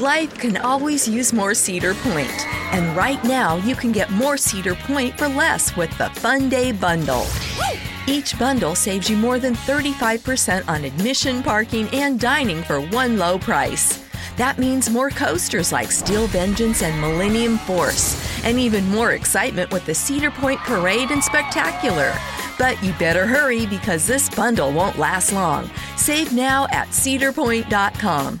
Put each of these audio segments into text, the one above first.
Life can always use more Cedar Point, and right now you can get more Cedar Point for less with the Fun Day Bundle. Each bundle saves you more than 35% on admission, parking, and dining for one low price. That means more coasters like Steel Vengeance and Millennium Force, and even more excitement with the Cedar Point Parade and Spectacular. But you better hurry because this bundle won't last long. Save now at cedarpoint.com.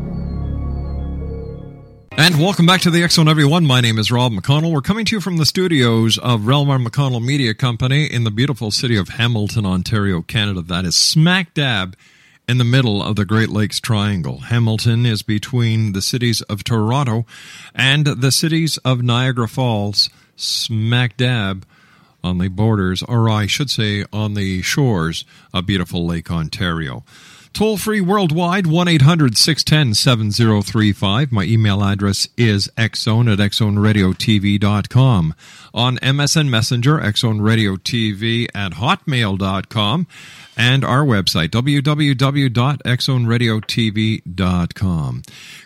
And welcome back to the X Zone, everyone. My name is Rob McConnell. We're coming to you from the studios of Relmar McConnell Media Company in the beautiful city of Hamilton, Ontario, Canada. That is smack dab in the middle of the Great Lakes Triangle. Hamilton is between the cities of Toronto and the cities of Niagara Falls, smack dab on the borders, or I should say on the shores of beautiful Lake Ontario. Toll free worldwide, 1 800 610 7035. My email address is xzone at xzoneradiotv.com. On MSN Messenger, xzoneradiotv at hotmail.com. And our website, www.xzoneradiotv.com.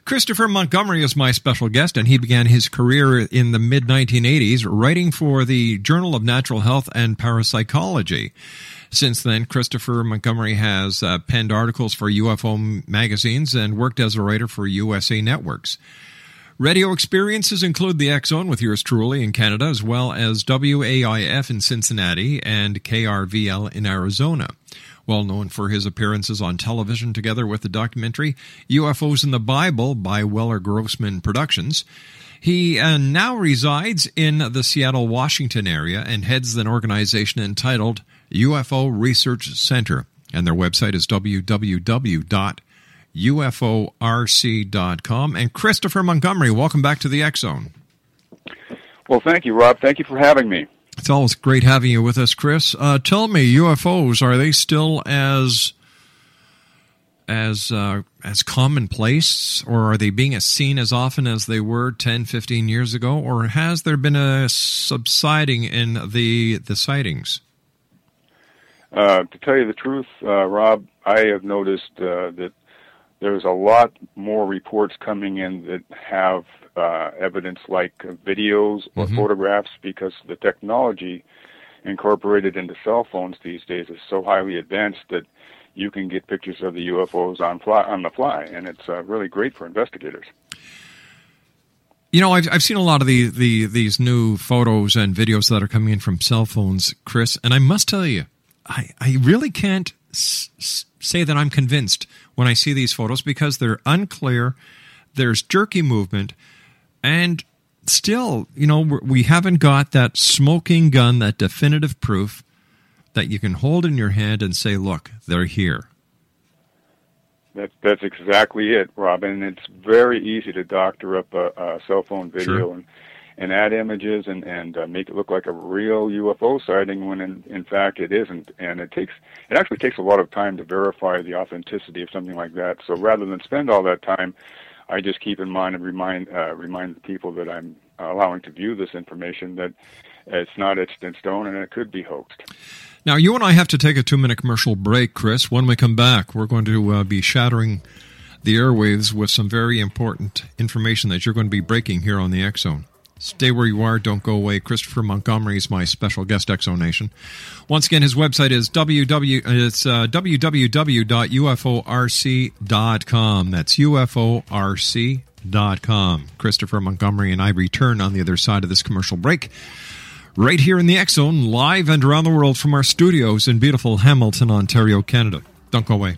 Christopher Montgomery is my special guest, and he began his career in the mid 1980s writing for the Journal of Natural Health and Parapsychology. Since then, Christopher Montgomery has uh, penned articles for UFO magazines and worked as a writer for USA Networks. Radio experiences include the Zone with yours truly in Canada, as well as WAIF in Cincinnati and KRVL in Arizona. Well known for his appearances on television together with the documentary UFOs in the Bible by Weller Grossman Productions. He uh, now resides in the Seattle, Washington area and heads an organization entitled UFO Research Center. And their website is www.uforc.com. And Christopher Montgomery, welcome back to the X Zone. Well, thank you, Rob. Thank you for having me. It's always great having you with us, Chris. Uh, tell me, UFOs are they still as as uh, as commonplace, or are they being seen as often as they were 10, 15 years ago, or has there been a subsiding in the the sightings? Uh, to tell you the truth, uh, Rob, I have noticed uh, that there's a lot more reports coming in that have uh, evidence like videos or Mhm. photographs because the technology incorporated into cell phones these days is so highly advanced that you can get pictures of the UFOs on fly on the fly, and it's uh, really great for investigators. You know, I've I've seen a lot of the, the these new photos and videos that are coming in from cell phones, Chris, and I must tell you, I I really can't s- s- say that I'm convinced when I see these photos because they're unclear. There's jerky movement, and still, you know, we're- haven't got that smoking gun, that definitive proof that you can hold in your hand and say, "Look, they're here." That's that's exactly it, Robin. It's very easy to doctor up a, a cell phone video Sure. and and add images and and uh, make it look like a real UFO sighting when in, in fact it isn't. And it takes it actually takes a lot of time to verify the authenticity of something like that. So rather than spend all that time, I just keep in mind and remind uh, remind people that I'm allowing to view this information that it's not etched in stone and it could be hoaxed. Now, you and I have to take a two minute commercial break, Chris. When we come back, we're going to uh, be shattering the airwaves with some very important information that you're going to be breaking here on the X Zone. Stay where you are. Don't go away. Christopher Montgomery is my special guest, X Zone Nation. Once again, his website is www. It's uh, www.uforc.com. That's uforc X-Zone.com. Christopher Montgomery and I return on the other side of this commercial break. Right here in the X-Zone, live and around the world from our studios in beautiful Hamilton, Ontario, Canada. Don't go away.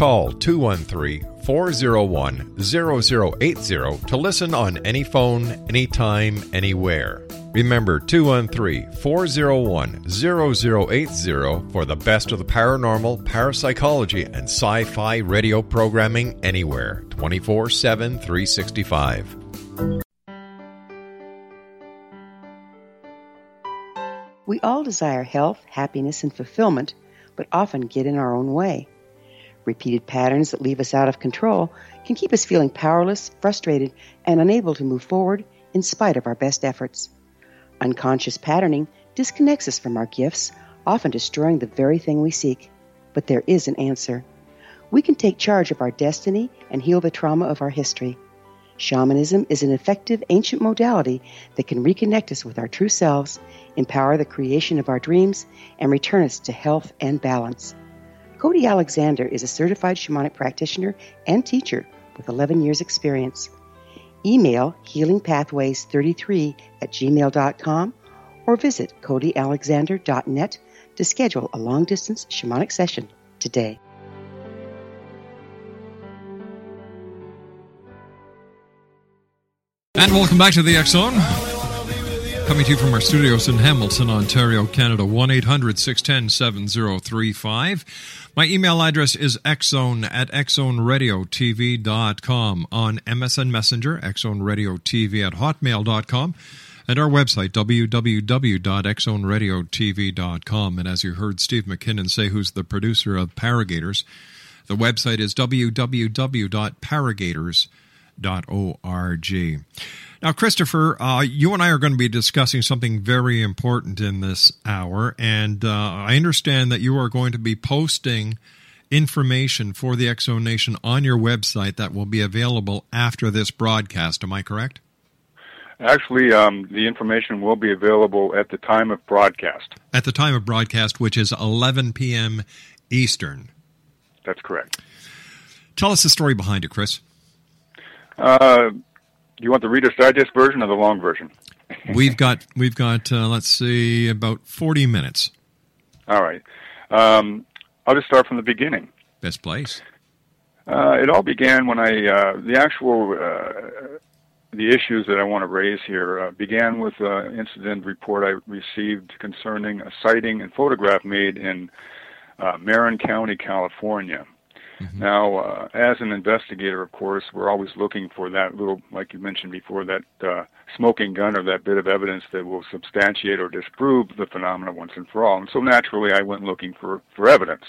Call 213 401 0080 to listen on any phone, anytime, anywhere. Remember 213 401 0080 for the best of the paranormal, parapsychology, and sci fi radio programming anywhere 24 7 365. We all desire health, happiness, and fulfillment, but often get in our own way. Repeated patterns that leave us out of control can keep us feeling powerless, frustrated, and unable to move forward in spite of our best efforts. Unconscious patterning disconnects us from our gifts, often destroying the very thing we seek. But there is an answer. We can take charge of our destiny and heal the trauma of our history. Shamanism is an effective ancient modality that can reconnect us with our true selves, empower the creation of our dreams, and return us to health and balance. Cody Alexander is a certified shamanic practitioner and teacher with 11 years' experience. Email healingpathways33 at gmail.com or visit codyalexander.net to schedule a long distance shamanic session today. And welcome back to the Zone. Coming to you from our studios in Hamilton, Ontario, Canada, 1 800 610 7035. My email address is xzone at xzoneradiotv.com. On MSN Messenger, xzoneradiotv at hotmail.com. And our website, www.xzoneradiotv.com. And as you heard Steve McKinnon say, who's the producer of Paragators, the website is www.paragators.org. Now, Christopher, uh, you and I are going to be discussing something very important in this hour, and uh, I understand that you are going to be posting information for the Zone Nation on your website that will be available after this broadcast. Am I correct? Actually, um, the information will be available at the time of broadcast. At the time of broadcast, which is 11 p.m. Eastern. That's correct. Tell us the story behind it, Chris. Uh, you want the Reader's Digest version or the long version? we've got we've got uh, let's see about 40 minutes. All right. Um, I'll just start from the beginning. Best place. Uh, it all began when I uh, the actual uh, the issues that I want to raise here uh, began with an incident report I received concerning a sighting and photograph made in uh, Marin County, California. Mm-hmm. Now, uh, as an investigator, of course, we're always looking for that little, like you mentioned before, that uh, smoking gun or that bit of evidence that will substantiate or disprove the phenomena once and for all. And so naturally, I went looking for, for evidence.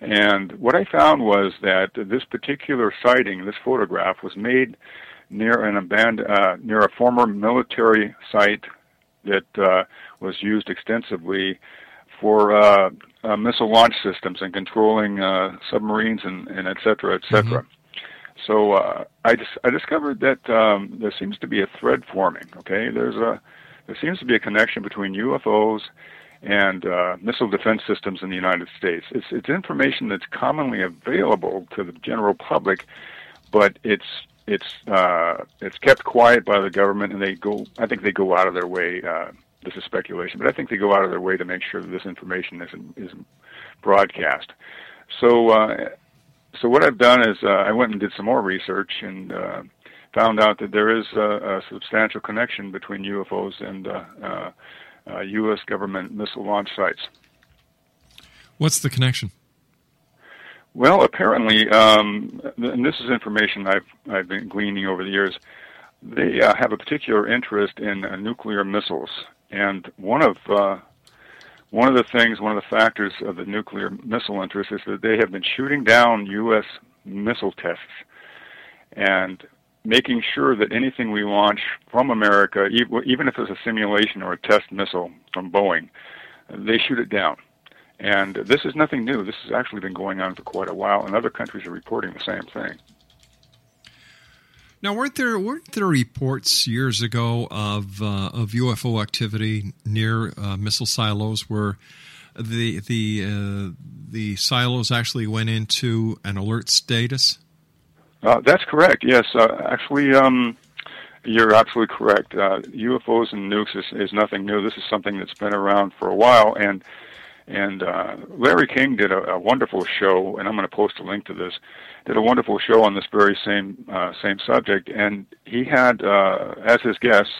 And what I found was that this particular sighting, this photograph, was made near an abandoned, uh, near a former military site that uh, was used extensively for uh, uh, missile launch systems and controlling uh, submarines and, and et cetera, et cetera. Mm-hmm. So uh, I, dis- I discovered that um, there seems to be a thread forming. Okay, there's a there seems to be a connection between UFOs and uh, missile defense systems in the United States. It's it's information that's commonly available to the general public, but it's it's uh, it's kept quiet by the government, and they go. I think they go out of their way. Uh, this is speculation, but I think they go out of their way to make sure that this information isn't isn't broadcast. So, uh, so what I've done is uh, I went and did some more research and uh, found out that there is a, a substantial connection between UFOs and uh, uh, uh, U.S. government missile launch sites. What's the connection? Well, apparently, um, and this is information I've I've been gleaning over the years. They uh, have a particular interest in uh, nuclear missiles, and one of uh, one of the things, one of the factors of the nuclear missile interest is that they have been shooting down U.S. missile tests and making sure that anything we launch from America, even if it's a simulation or a test missile from Boeing, they shoot it down. And this is nothing new. This has actually been going on for quite a while, and other countries are reporting the same thing. Now, weren't there weren't there reports years ago of uh, of UFO activity near uh, missile silos where the the uh, the silos actually went into an alert status? Uh, that's correct. Yes, uh, actually, um, you're absolutely correct. UFOs uh, and nukes is, is nothing new. This is something that's been around for a while, and and uh, Larry King did a, a wonderful show, and I'm going to post a link to this. Did a wonderful show on this very same uh, same subject, and he had uh, as his guests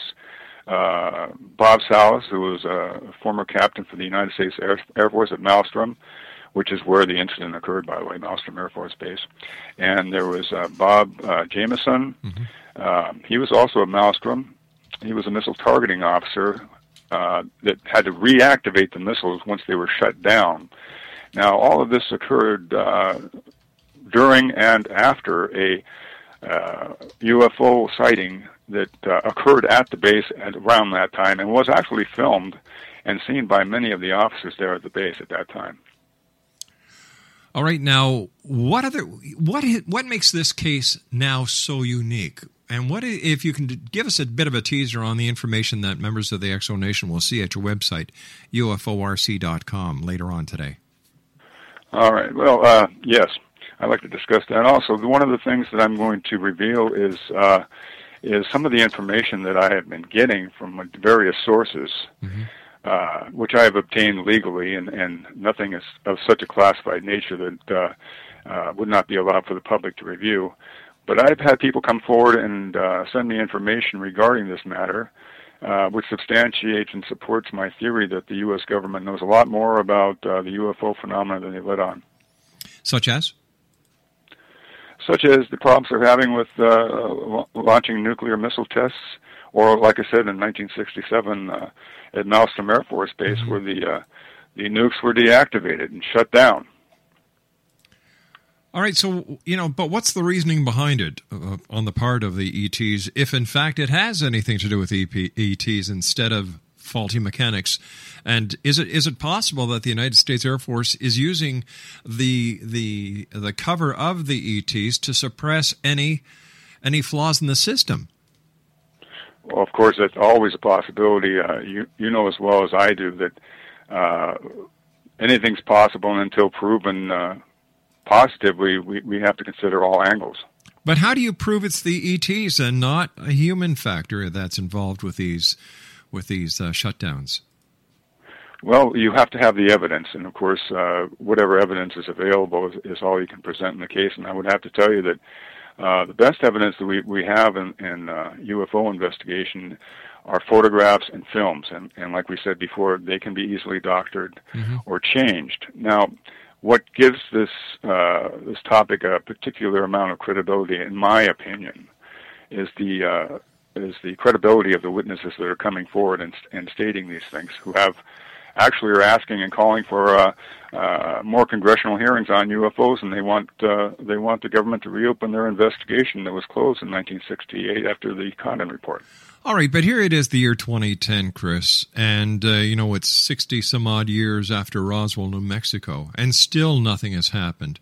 uh, Bob Salas, who was a former captain for the United States Air, Air Force at Malmstrom, which is where the incident occurred, by the way, Malmstrom Air Force Base. And there was uh, Bob uh, Jamison. Mm-hmm. Uh, he was also a Malmstrom. He was a missile targeting officer uh, that had to reactivate the missiles once they were shut down. Now, all of this occurred uh, during and after a uh, UFO sighting that uh, occurred at the base at around that time and was actually filmed and seen by many of the officers there at the base at that time. All right, now what other what what makes this case now so unique? And what if you can give us a bit of a teaser on the information that members of the Zone Nation will see at your website, uforc.com, later on today? All right. Well, uh, yes, I'd like to discuss that. Also, one of the things that I'm going to reveal is uh, is some of the information that I have been getting from various sources. Mm-hmm. Uh, which I have obtained legally, and, and nothing is of such a classified nature that uh, uh, would not be allowed for the public to review. But I've had people come forward and uh, send me information regarding this matter, uh, which substantiates and supports my theory that the U.S. government knows a lot more about uh, the UFO phenomena than they let on. Such as? Such as the problems they're having with uh, launching nuclear missile tests, or like I said in 1967 uh, at Malmstrom Air Force Base, mm-hmm. where the uh, the nukes were deactivated and shut down. All right, so you know, but what's the reasoning behind it uh, on the part of the ETs, if in fact it has anything to do with EP, ETs instead of faulty mechanics? And is it is it possible that the United States Air Force is using the the the cover of the ETs to suppress any any flaws in the system? Well, of course, that's always a possibility. Uh, you you know as well as I do that uh, anything's possible until proven uh, positively, we, we have to consider all angles. But how do you prove it's the ETs and not a human factor that's involved with these with these uh, shutdowns? Well, you have to have the evidence, and of course, uh, whatever evidence is available is, is, all you can present in the case. And I would have to tell you that uh, the best evidence that we, we have in, in UFO uh, investigation are photographs and films, and, and like we said before, they can be easily doctored mm-hmm. or changed. Now, what gives this uh, this topic a particular amount of credibility, in my opinion, is the uh, is the credibility of the witnesses that are coming forward and, and stating these things, who have actually are asking and calling for uh, uh, more congressional hearings on UFOs, and they want uh, they want the government to reopen their investigation that was closed in 1968 after the Condon report. All right, but here it is, the year 2010, Chris, and uh, you know it's 60 some odd years after Roswell, New Mexico, and still nothing has happened.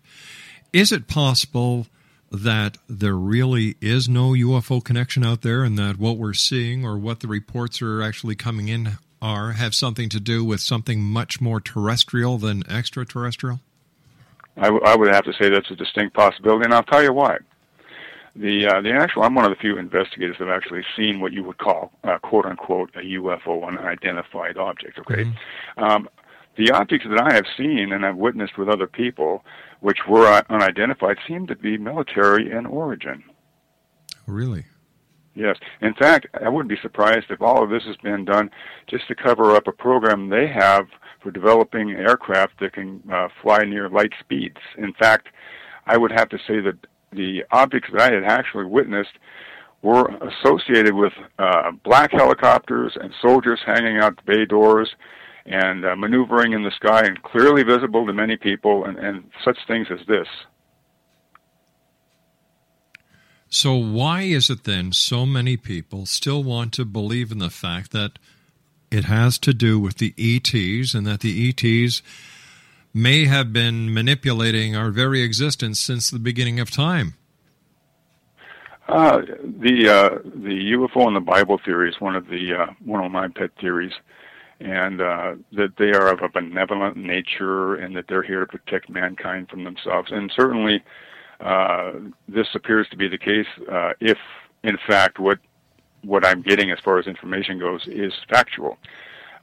Is it possible that there really is no UFO connection out there, and that what we're seeing or what the reports are actually coming in are have something to do with something much more terrestrial than extraterrestrial? I, w- I would have to say that's a distinct possibility, and I'll tell you why. The uh, the actual I'm one of the few investigators that have actually seen what you would call uh, quote unquote a UFO, an unidentified object. Okay, mm-hmm. um, the objects that I have seen and I've witnessed with other people, which were unidentified, seem to be military in origin. Really? Yes. In fact, I wouldn't be surprised if all of this has been done just to cover up a program they have for developing aircraft that can uh, fly near light speeds. In fact, I would have to say that the objects that I had actually witnessed were associated with uh, black helicopters and soldiers hanging out the bay doors and uh, maneuvering in the sky and clearly visible to many people and, and such things as this. So, why is it then so many people still want to believe in the fact that it has to do with the ETs and that the ETs may have been manipulating our very existence since the beginning of time? Uh, the uh, the UFO and the Bible theory is one of the uh, one of my pet theories, and uh, that they are of a benevolent nature and that they're here to protect mankind from themselves. And certainly, uh, this appears to be the case uh, if, in fact, what what I'm getting as far as information goes is factual.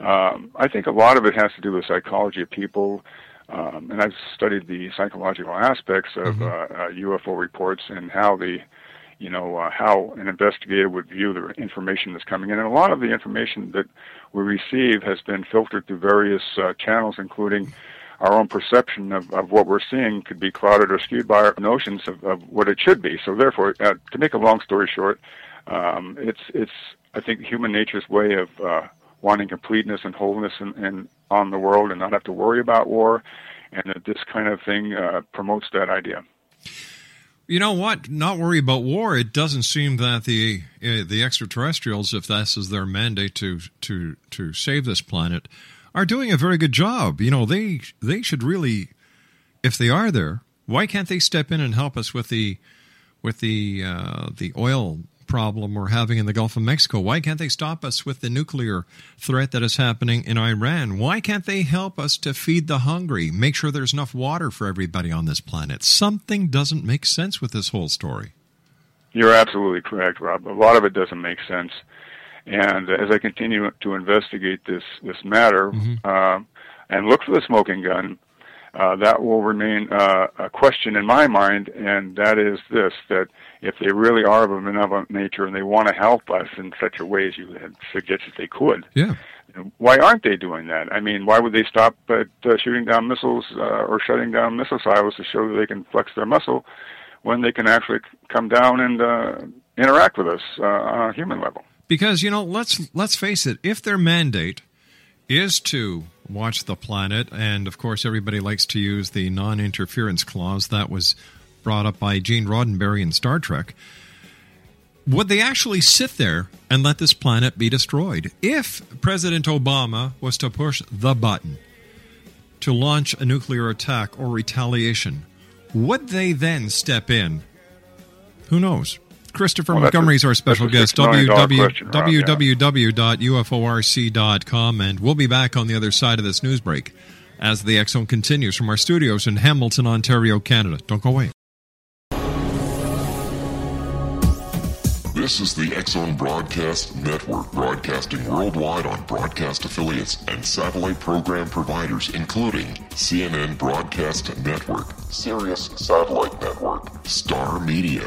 Um, I think a lot of it has to do with psychology of people, um, and I've studied the psychological aspects of mm-hmm. uh, uh, UFO reports and how the you know uh, how an investigator would view the information that's coming in. And a lot of the information that we receive has been filtered through various uh, channels, including our own perception of, of what we're seeing could be clouded or skewed by our notions of, of what it should be. So therefore, uh, to make a long story short, um, it's it's I think human nature's way of uh, wanting completeness and wholeness in, on the world and not have to worry about war, and that this kind of thing uh, promotes that idea. You know what? Not worry about war. It doesn't seem that the uh, the extraterrestrials, if this is their mandate to to to save this planet, are doing a very good job. You know, they they should really, if they are there, why can't they step in and help us with the with the uh, the oil problem we're having in the Gulf of Mexico? Why can't they stop us with the nuclear threat that is happening in Iran? Why can't they help us to feed the hungry, make sure there's enough water for everybody on this planet? Something doesn't make sense with this whole story. You're absolutely correct, Rob. A lot of it doesn't make sense. And as I continue to investigate this this matter mm-hmm. uh, and look for the smoking gun, uh, that will remain uh, a question in my mind, and that is this: that if they really are of a benevolent nature and they want to help us in such a way as you had suggested they could, yeah. Why aren't they doing that? I mean, why would they stop at uh, shooting down missiles uh, or shutting down missile silos to show that they can flex their muscle when they can actually come down and uh, interact with us uh, on a human level? Because you know, let's let's face it. If their mandate is to watch the planet, and of course, everybody likes to use the non-interference clause that was brought up by Gene Roddenberry in Star Trek. Would they actually sit there and let this planet be destroyed? If President Obama was to push the button to launch a nuclear attack or retaliation, would they then step in? Who knows? Christopher well, Montgomery is our special guest. www.uforc.com, and we'll be back on the other side of this news break as the X Zone continues from our studios in Hamilton, Ontario, Canada. Don't go away. This is the X Zone Broadcast Network, broadcasting worldwide on broadcast affiliates and satellite program providers, including CNN Broadcast Network, Sirius Satellite Network, Star Media,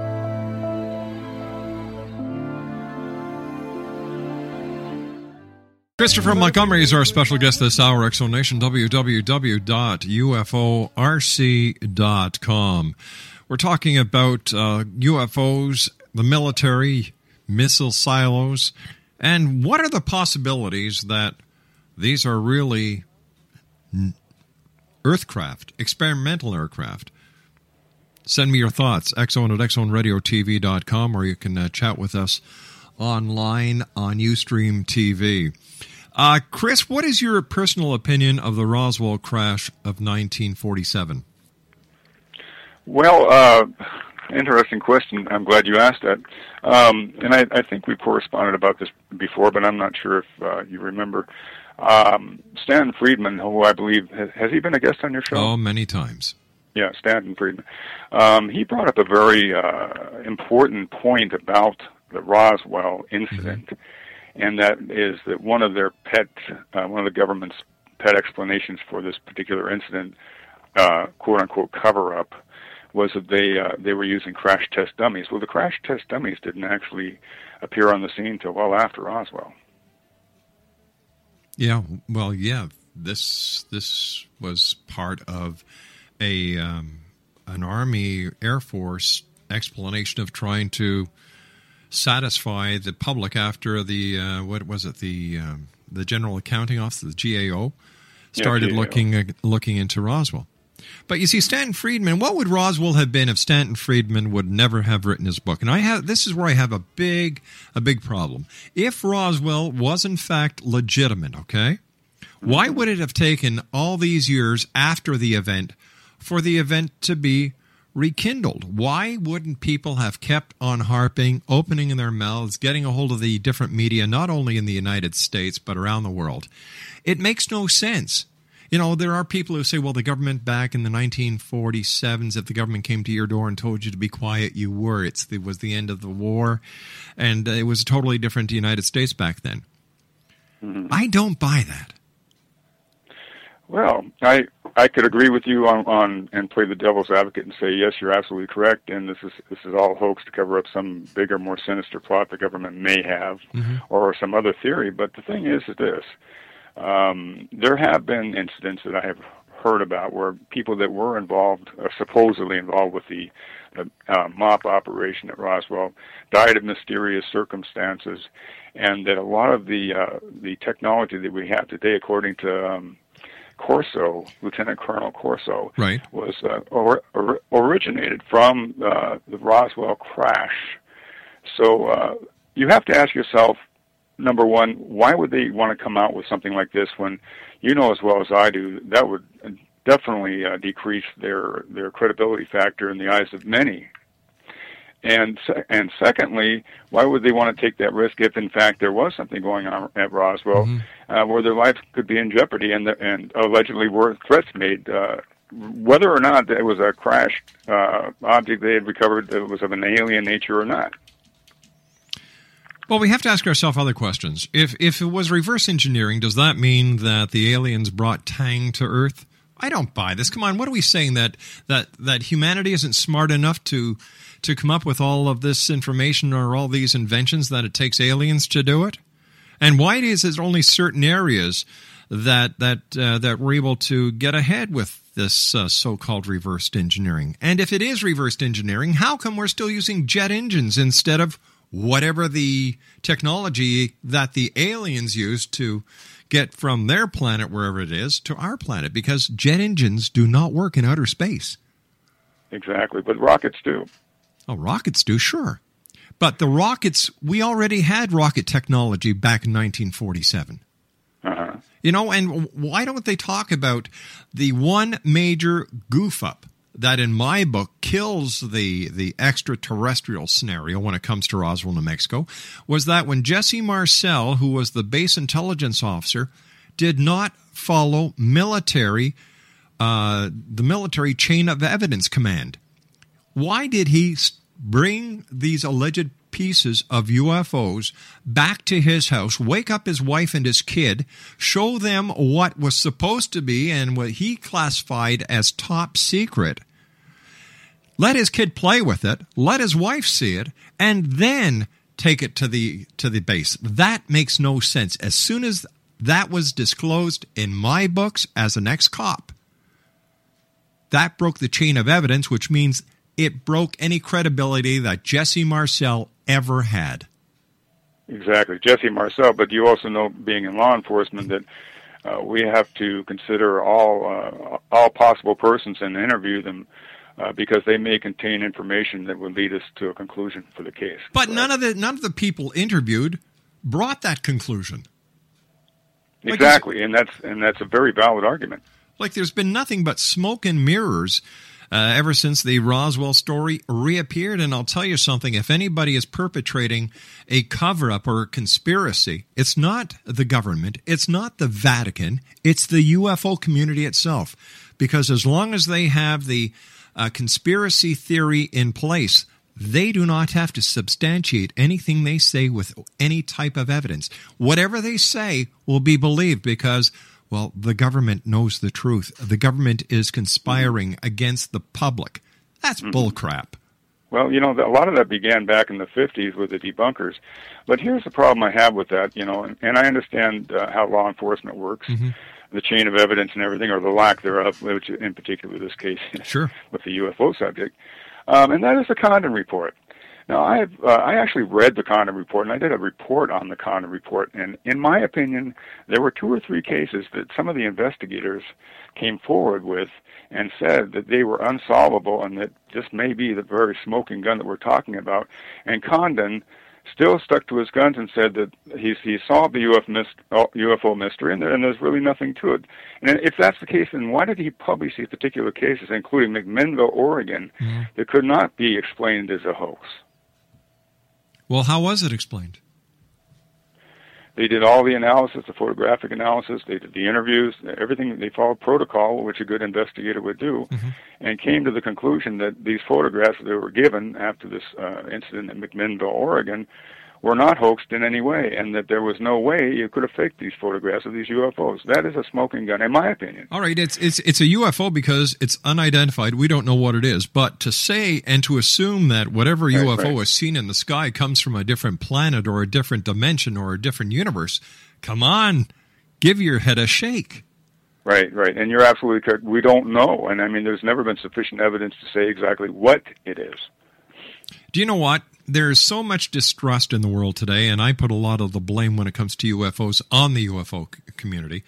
Christopher Montgomery is our special guest this hour, X Zone Nation, www.uforc.com. We're talking about uh, UFOs, the military, missile silos, and what are the possibilities that these are really earthcraft, experimental aircraft? Send me your thoughts, xzone at xzoneradiotv.com, or you can uh, chat with us online on Ustream TV. Uh, Chris, what is your personal opinion of the Roswell crash of 1947? Well, uh, interesting question. I'm glad you asked that. Um, and I, I, think we corresponded about this before, but I'm not sure if uh, you remember. Um, Stanton Friedman, who I believe has, has, he been a guest on your show? Oh, many times. Yeah, Stanton Friedman. Um, he brought up a very uh, important point about the Roswell incident. Mm-hmm and that is that one of their pet, uh, one of the government's pet explanations for this particular incident, uh, quote unquote cover up, was that they uh, they were using crash test dummies. Well, the crash test dummies didn't actually appear on the scene until well after Roswell. Yeah, well, yeah, this this was part of a um, an Army Air Force explanation of trying to satisfy the public after the uh, what was it the um, the General Accounting Office, the GAO, started yeah, GAO. looking uh, looking into Roswell. But you see, Stanton Friedman. What would Roswell have been if Stanton Friedman would never have written his book? And I have this is where I have a big a big problem. If Roswell was in fact legitimate, okay, why would it have taken all these years after the event for the event to be rekindled. Why wouldn't people have kept on harping, opening their mouths, getting a hold of the different media, not only in the United States, but around the world? It makes no sense. You know, there are people who say, well, the government back in the 1947s, if the government came to your door and told you to be quiet, you were. It's, it was the end of the war, and it was totally different to the United States back then. Mm-hmm. I don't buy that. Well, I I could agree with you on, on and play the devil's advocate and say yes, you're absolutely correct, and this is this is all hoax to cover up some bigger, more sinister plot the government may have, mm-hmm. or some other theory. But the thing is, is this: um, there have been incidents that I have heard about where people that were involved, uh, supposedly involved with the, the uh, MOP operation at Roswell, died of mysterious circumstances, and that a lot of the uh, the technology that we have today, according to um, Corso, Lieutenant Colonel Corso, right. was uh, or, or, originated from uh, the Roswell crash. So uh, you have to ask yourself, number one, why would they want to come out with something like this when you know as well as I do that would definitely uh, decrease their their credibility factor in the eyes of many. And and secondly, why would they want to take that risk if, in fact, there was something going on at Roswell uh, where their life could be in jeopardy and the, and allegedly were threats made? Uh, whether or not it was a crashed uh, object they had recovered that was of an alien nature or not. Well, we have to ask ourselves other questions. If if it was reverse engineering, does that mean that the aliens brought Tang to Earth? I don't buy this. Come on, what are we saying that that that humanity isn't smart enough to to come up with all of this information or all these inventions that it takes aliens to do it? And why is it only certain areas that that uh, that we're able to get ahead with this uh, so-called reversed engineering? And if it is reversed engineering, how come we're still using jet engines instead of whatever the technology that the aliens use to get from their planet, wherever it is, to our planet? Because jet engines do not work in outer space. Exactly, but rockets do. Oh, rockets do, sure. But the rockets, we already had rocket technology back in 1947. Uh-huh. You know, and why don't they talk about the one major goof up that in my book kills the the extraterrestrial scenario when it comes to Roswell, New Mexico, was that when Jesse Marcel, who was the base intelligence officer, did not follow military uh, the military chain of evidence command. Why did he bring these alleged pieces of UFOs back to his house, wake up his wife and his kid, show them what was supposed to be and what he classified as top secret? Let his kid play with it, let his wife see it, and then take it to the to the base. That makes no sense. As soon as that was disclosed in my books as an ex-cop, that broke the chain of evidence, which means it broke any credibility that Jesse Marcel ever had. Exactly, Jesse Marcel. But you also know, being in law enforcement, that uh, we have to consider all uh, all possible persons and interview them uh, because they may contain information that would lead us to a conclusion for the case. But none of the none of the people interviewed brought that conclusion. Like Exactly, and that's and that's a very valid argument. Like there's been nothing but smoke and mirrors uh, ever since the Roswell story reappeared. And I'll tell you something: if anybody is perpetrating a cover-up or a conspiracy, it's not the government, it's not the Vatican, it's the UFO community itself. Because as long as they have the uh, conspiracy theory in place, they do not have to substantiate anything they say with any type of evidence. Whatever they say will be believed because, well, the government knows the truth. The government is conspiring against the public. That's bullcrap. Well, you know, a lot of that began back in the 50s with the debunkers. But here's the problem I have with that, you know, and, I understand uh, how law enforcement works, the chain of evidence and everything, or the lack thereof, which in particular this case Sure. with the UFO subject. Um, and that is the Condon Report. Now, I have, uh, I actually read the Condon Report, and I did a report on the Condon Report. And in my opinion, there were two or three cases that some of the investigators came forward with and said that they were unsolvable and that this may be the very smoking gun that we're talking about. And Condon still stuck to his guns and said that he's he solved the UFO, myst- uh, UFO mystery and, there, and there's really nothing to it. And if that's the case, then why did he publish these particular cases, including McMinnville, Oregon, that could not be explained as a hoax? Well, how was it explained? They did all the analysis, the photographic analysis. They did the interviews, everything. They followed protocol, which a good investigator would do, and came to the conclusion that these photographs that were given after this uh, incident in McMinnville, Oregon, were not hoaxed in any way, and that there was no way you could have faked these photographs of these UFOs. That is a smoking gun, in my opinion. All right, it's it's it's a UFO because it's unidentified. We don't know what it is. But to say and to assume that whatever Right, UFO right. is seen in the sky comes from a different planet or a different dimension or a different universe, come on, give your head a shake. Right, right, and you're absolutely correct. We don't know, and I mean, there's never been sufficient evidence to say exactly what it is. Do you know what? There is so much distrust in the world today, and I put a lot of the blame when it comes to UFOs on the UFO community.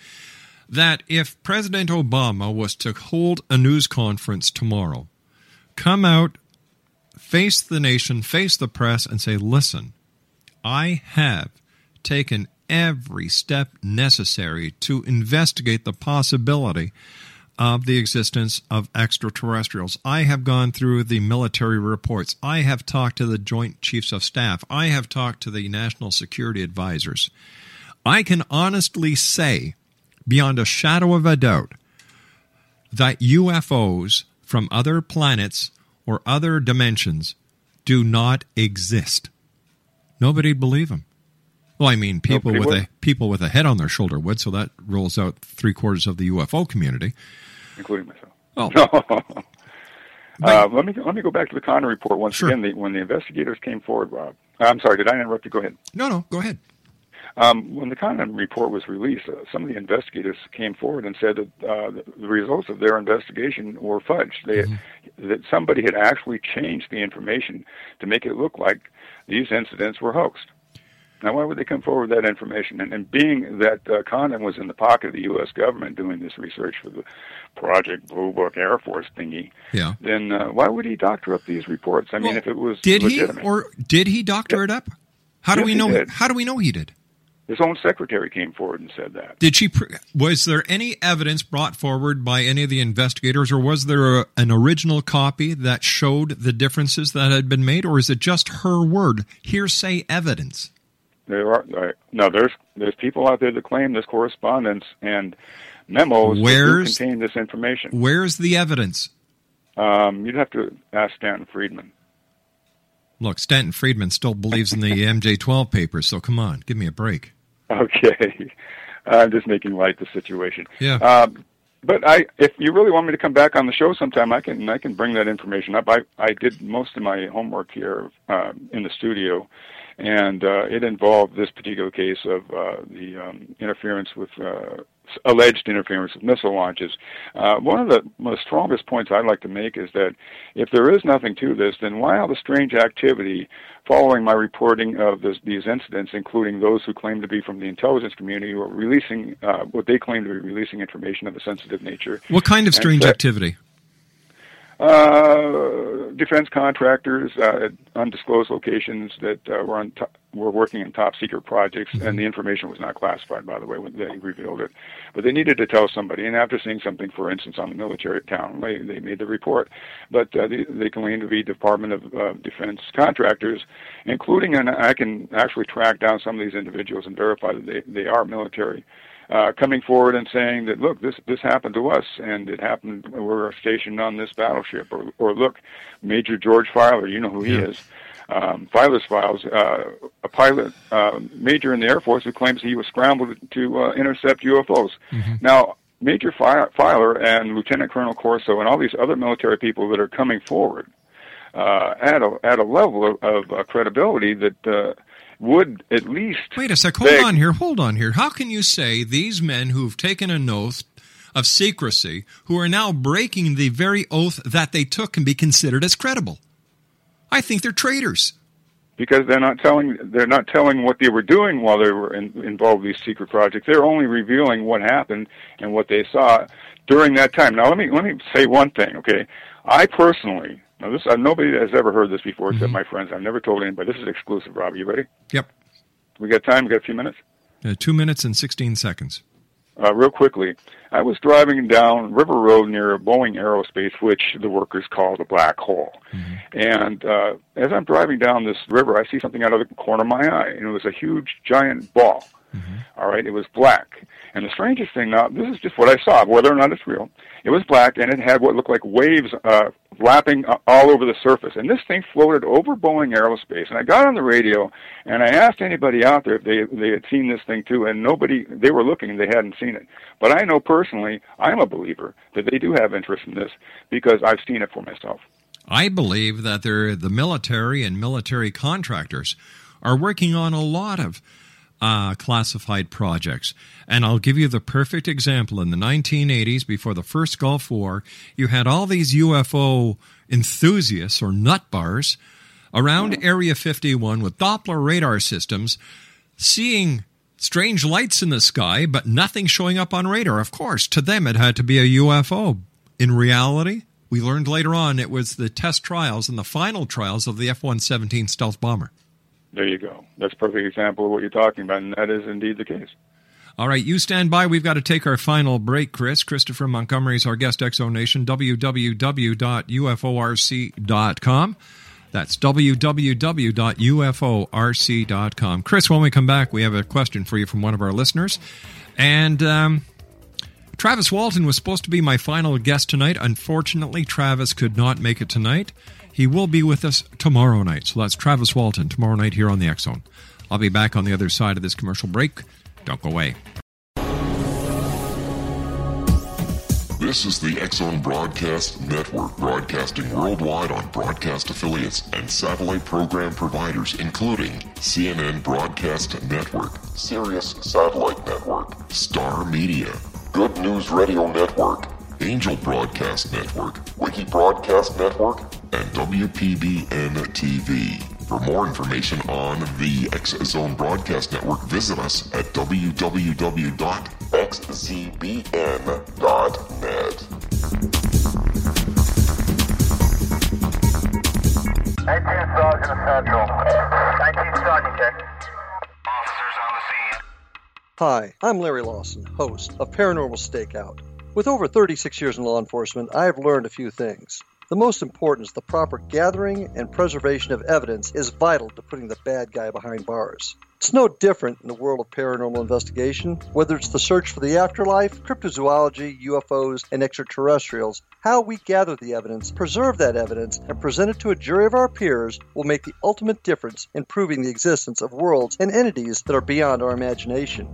That if President Obama was to hold a news conference tomorrow, come out, face the nation, face the press, and say, listen, I have taken every step necessary to investigate the possibility of the existence of extraterrestrials. I have gone through the military reports. I have talked to the Joint Chiefs of Staff. I have talked to the National Security Advisors. I can honestly say, beyond a shadow of a doubt, that UFOs from other planets or other dimensions do not exist. Nobody'd believe them. Well, I mean, people Nobody with would. a people with a head on their shoulder would, so that rolls out three quarters of the UFO community. including myself. Oh, uh, let me let me go back to the Condon report once Sure. again. The, when the investigators came forward, Rob. I'm sorry, did I interrupt you? Go ahead. no, no, go ahead. Um, when the Condon report was released, uh, some of the investigators came forward and said that uh, the, results of their investigation were fudged. They, That somebody had actually changed the information to make it look like these incidents were hoaxed. Now, why would they come forward with that information? And, and being that uh, Condon was in the pocket of the U.S. government doing this research for the Project Blue Book Air Force thingy, Yeah. then uh, why would he doctor up these reports? I mean, if it was did legitimate. he or did he doctor it up? How do Yes, we know? did. How do we know he did? His own secretary came forward and said that. Did she? Pr- was there any evidence brought forward by any of the investigators, or was there a, an original copy that showed the differences that had been made, or is it just her word, hearsay evidence? There are uh, no. There's there's people out there that claim this correspondence and memos Where's- contain this information. Where's the evidence? Um, you'd have to ask Stanton Friedman. Look, Stanton Friedman still believes in the MJ12 papers, so come on, give me a break. Okay, I'm just making light of the situation. Yeah. Um, but I, if you really want me to come back on the show sometime, I can I can bring that information up. I I did most of my homework here uh, in the studio, and uh, it involved this particular case of uh, the um, interference with uh, alleged interference with missile launches. Uh, one of the most strongest points I'd like to make is that if there is nothing to this, then why all the strange activity following my reporting of this, these incidents, including those who claim to be from the intelligence community who are releasing uh, what they claim to be releasing information of a sensitive nature? What kind of strange that- activity? Uh, defense contractors uh, at undisclosed locations that uh, were on to- were working in top secret projects, and the information was not classified, by the way, when they revealed it. But they needed to tell somebody, and after seeing something, for instance, on the military town, they, they made the report. But uh, they, they claim to be Department of uh, Defense contractors, including, and I can actually track down some of these individuals and verify that they, they are military uh, coming forward and saying that look, this this happened to us, and it happened. We're stationed on this battleship, or or look, Major George Filer, you know who he Yeah. is. Um, Filer's files, uh, a pilot, uh, major in the Air Force, who claims he was scrambled to uh, intercept UFOs. Now, Major Filer and Lieutenant Colonel Corso and all these other military people that are coming forward uh, at a at a level of, of uh, credibility that uh, would at least Wait a sec. Hold beg- on here. Hold on here. How can you say these men who've taken an oath of secrecy, who are now breaking the very oath that they took, can be considered as credible? I think they're traitors. because they're not telling they're not telling what they were doing while they were in, involved in these secret projects. They're only revealing what happened and what they saw during that time. Now, let me let me say one thing, okay? I personally now this uh, nobody has ever heard this before except my friends. I've never told anybody. This is exclusive, Rob. You ready? Yep. We got time. We got a few minutes. Uh, two minutes and 16 seconds. uh, real quickly, I was driving down River Road near Boeing Aerospace, which the workers call the black hole. And uh, as I'm driving down this river, I see something out of the corner of my eye, and it was a huge, giant ball. All right, it was black. And the strangest thing now, this is just what I saw, whether or not it's real. It was black, and it had what looked like waves uh, lapping uh, all over the surface. And this thing floated over Boeing Aerospace. And I got on the radio, and I asked anybody out there if they they had seen this thing too, and nobody. They were looking, and they hadn't seen it. But I know personally, I'm a believer that they do have interest in this because I've seen it for myself. I believe that they're, the military and military contractors are working on a lot of uh, classified projects. And I'll give you the perfect example. In the 1980s, before the first Gulf War, you had all these UFO enthusiasts or nut bars around Area 51 with Doppler radar systems seeing strange lights in the sky, but nothing showing up on radar. Of course, to them it had to be a UFO. In reality, we learned later on it was the test trials and the final trials of the F 117 stealth bomber. There you go. That's a perfect example of what you're talking about, and that is indeed the case. All right, you stand by. We've got to take our final break, Chris. Christopher Montgomery is our guest, X Zone Nation, www.uforc.com. That's www.uforc.com. Chris, when we come back, we have a question for you from one of our listeners. And um, Travis Walton was supposed to be my final guest tonight. Unfortunately, Travis could not make it tonight. He will be with us tomorrow night. So that's Travis Walton tomorrow night here on the Zone. I'll be back on the other side of this commercial break. Don't go away. This is the X Zone Broadcast Network, broadcasting worldwide on broadcast affiliates and satellite program providers, including CNN Broadcast Network, Sirius Satellite Network, Star Media, Good News Radio Network, Angel Broadcast Network, Wiki Broadcast Network, and WPBN TV. For more information on the X Zone Broadcast Network, visit us at www.xzbn.net. 19 Sergeant Central. 19 Sergeant check. Officers on the scene. Hi, I'm Larry Lawson, host of Paranormal Stakeout. With over 36 years in law enforcement, I have learned a few things. The most important is the proper gathering and preservation of evidence is vital to putting the bad guy behind bars. It's no different in the world of paranormal investigation. Whether it's the search for the afterlife, cryptozoology, UFOs, and extraterrestrials, how we gather the evidence, preserve that evidence, and present it to a jury of our peers will make the ultimate difference in proving the existence of worlds and entities that are beyond our imagination.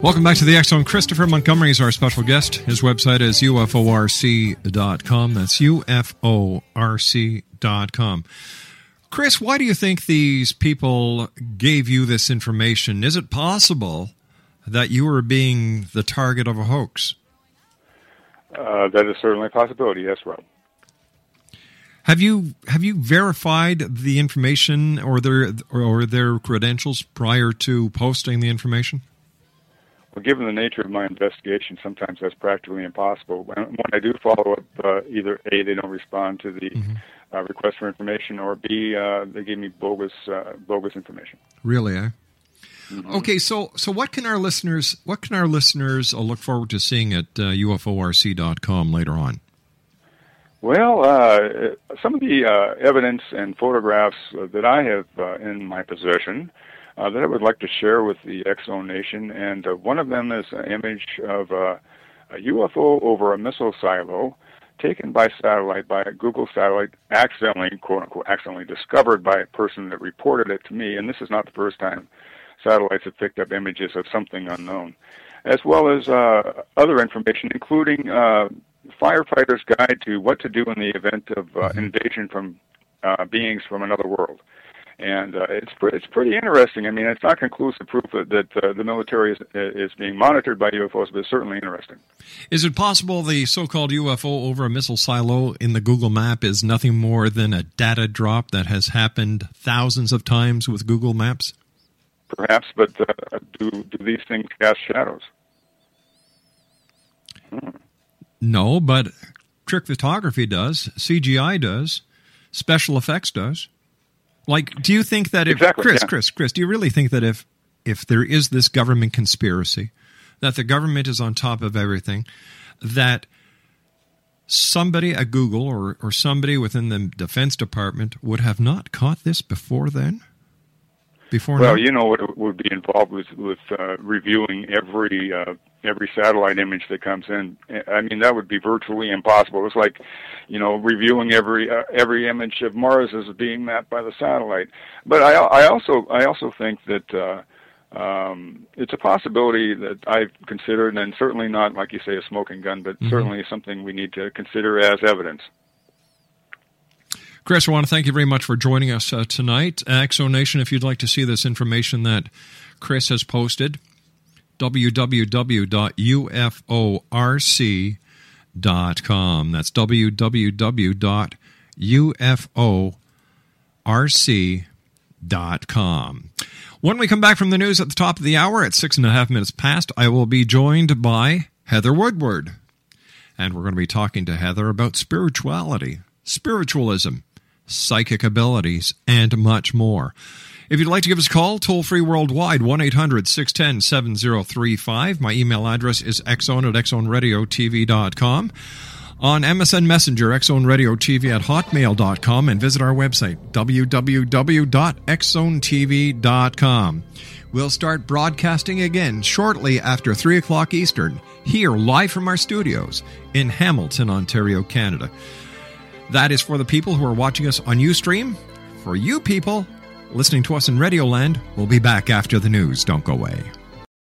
Welcome back to the X Zone. Christopher Montgomery is our special guest. His website is uforc.com. That's uforc.com. Chris, why do you think these people gave you this information? Is it possible that you were being the target of a hoax? Uh, that is certainly a possibility. Yes, Rob. Have you have you verified the information or their or their credentials prior to posting the information? Well, given the nature of my investigation, sometimes that's practically impossible. When, when I do follow up, uh, either A, they don't respond to the Mm-hmm. uh, request for information, or B, uh, they give me bogus uh, bogus information. Really, eh? Okay, so so what can our listeners what can our listeners uh, look forward to seeing at uh, uforc.com later on? Well, uh, some of the uh, evidence and photographs that I have uh, in my possession uh, that I would like to share with the X Zone Nation, and uh, one of them is an image of uh, a UFO over a missile silo taken by satellite, by a Google satellite, accidentally, quote unquote, accidentally discovered by a person that reported it to me, and this is not the first time satellites have picked up images of something unknown, as well as uh, other information, including uh, firefighters' guide to what to do in the event of uh, invasion from uh, beings from another world. And uh, it's pre- it's pretty interesting. I mean, it's not conclusive proof that, that uh, the military is is being monitored by UFOs, but it's certainly interesting. Is it possible the so-called UFO over a missile silo in the Google map is nothing more than a data drop that has happened thousands of times with Google Maps? Perhaps, but uh, do do these things cast shadows? No, but trick photography does, CGI does, special effects does. Like, do you think that if Exactly, Chris, yeah. Chris, Chris, do you really think that if if there is this government conspiracy, that the government is on top of everything, that somebody at Google or, or somebody within the Defense Department would have not caught this before then? Before Well, now? you know what would be involved with with uh, reviewing every uh, every satellite image that comes in. I mean, that would be virtually impossible. It's like, you know, reviewing every uh, every image of Mars as being mapped by the satellite. But I I also I also think that. Uh, um, it's a possibility that I've considered, and certainly not, like you say, a smoking gun, but Mhm. certainly something we need to consider as evidence. Chris, I want to thank you very much for joining us uh, tonight. X Zone Nation, if you'd like to see this information that Chris has posted, www.uforc.com. That's www.uforc.com. When we come back from the news at the top of the hour at six and a half minutes past, I will be joined by Heather Woodward. And we're going to be talking to Heather about spirituality, spiritualism, psychic abilities, and much more. If you'd like to give us a call, toll free worldwide, 1 800 610 7035. My email address is xzone at xzoneradiotv.com. On MSN Messenger, Xzone Radio TV at hotmail.com, and visit our website, www.xzonetv.com. We'll start broadcasting again shortly after 3 o'clock Eastern, here live from our studios in Hamilton, Ontario, Canada. That is for the people who are watching us on Ustream. For you people listening to us in Radioland, we'll be back after the news. Don't go away.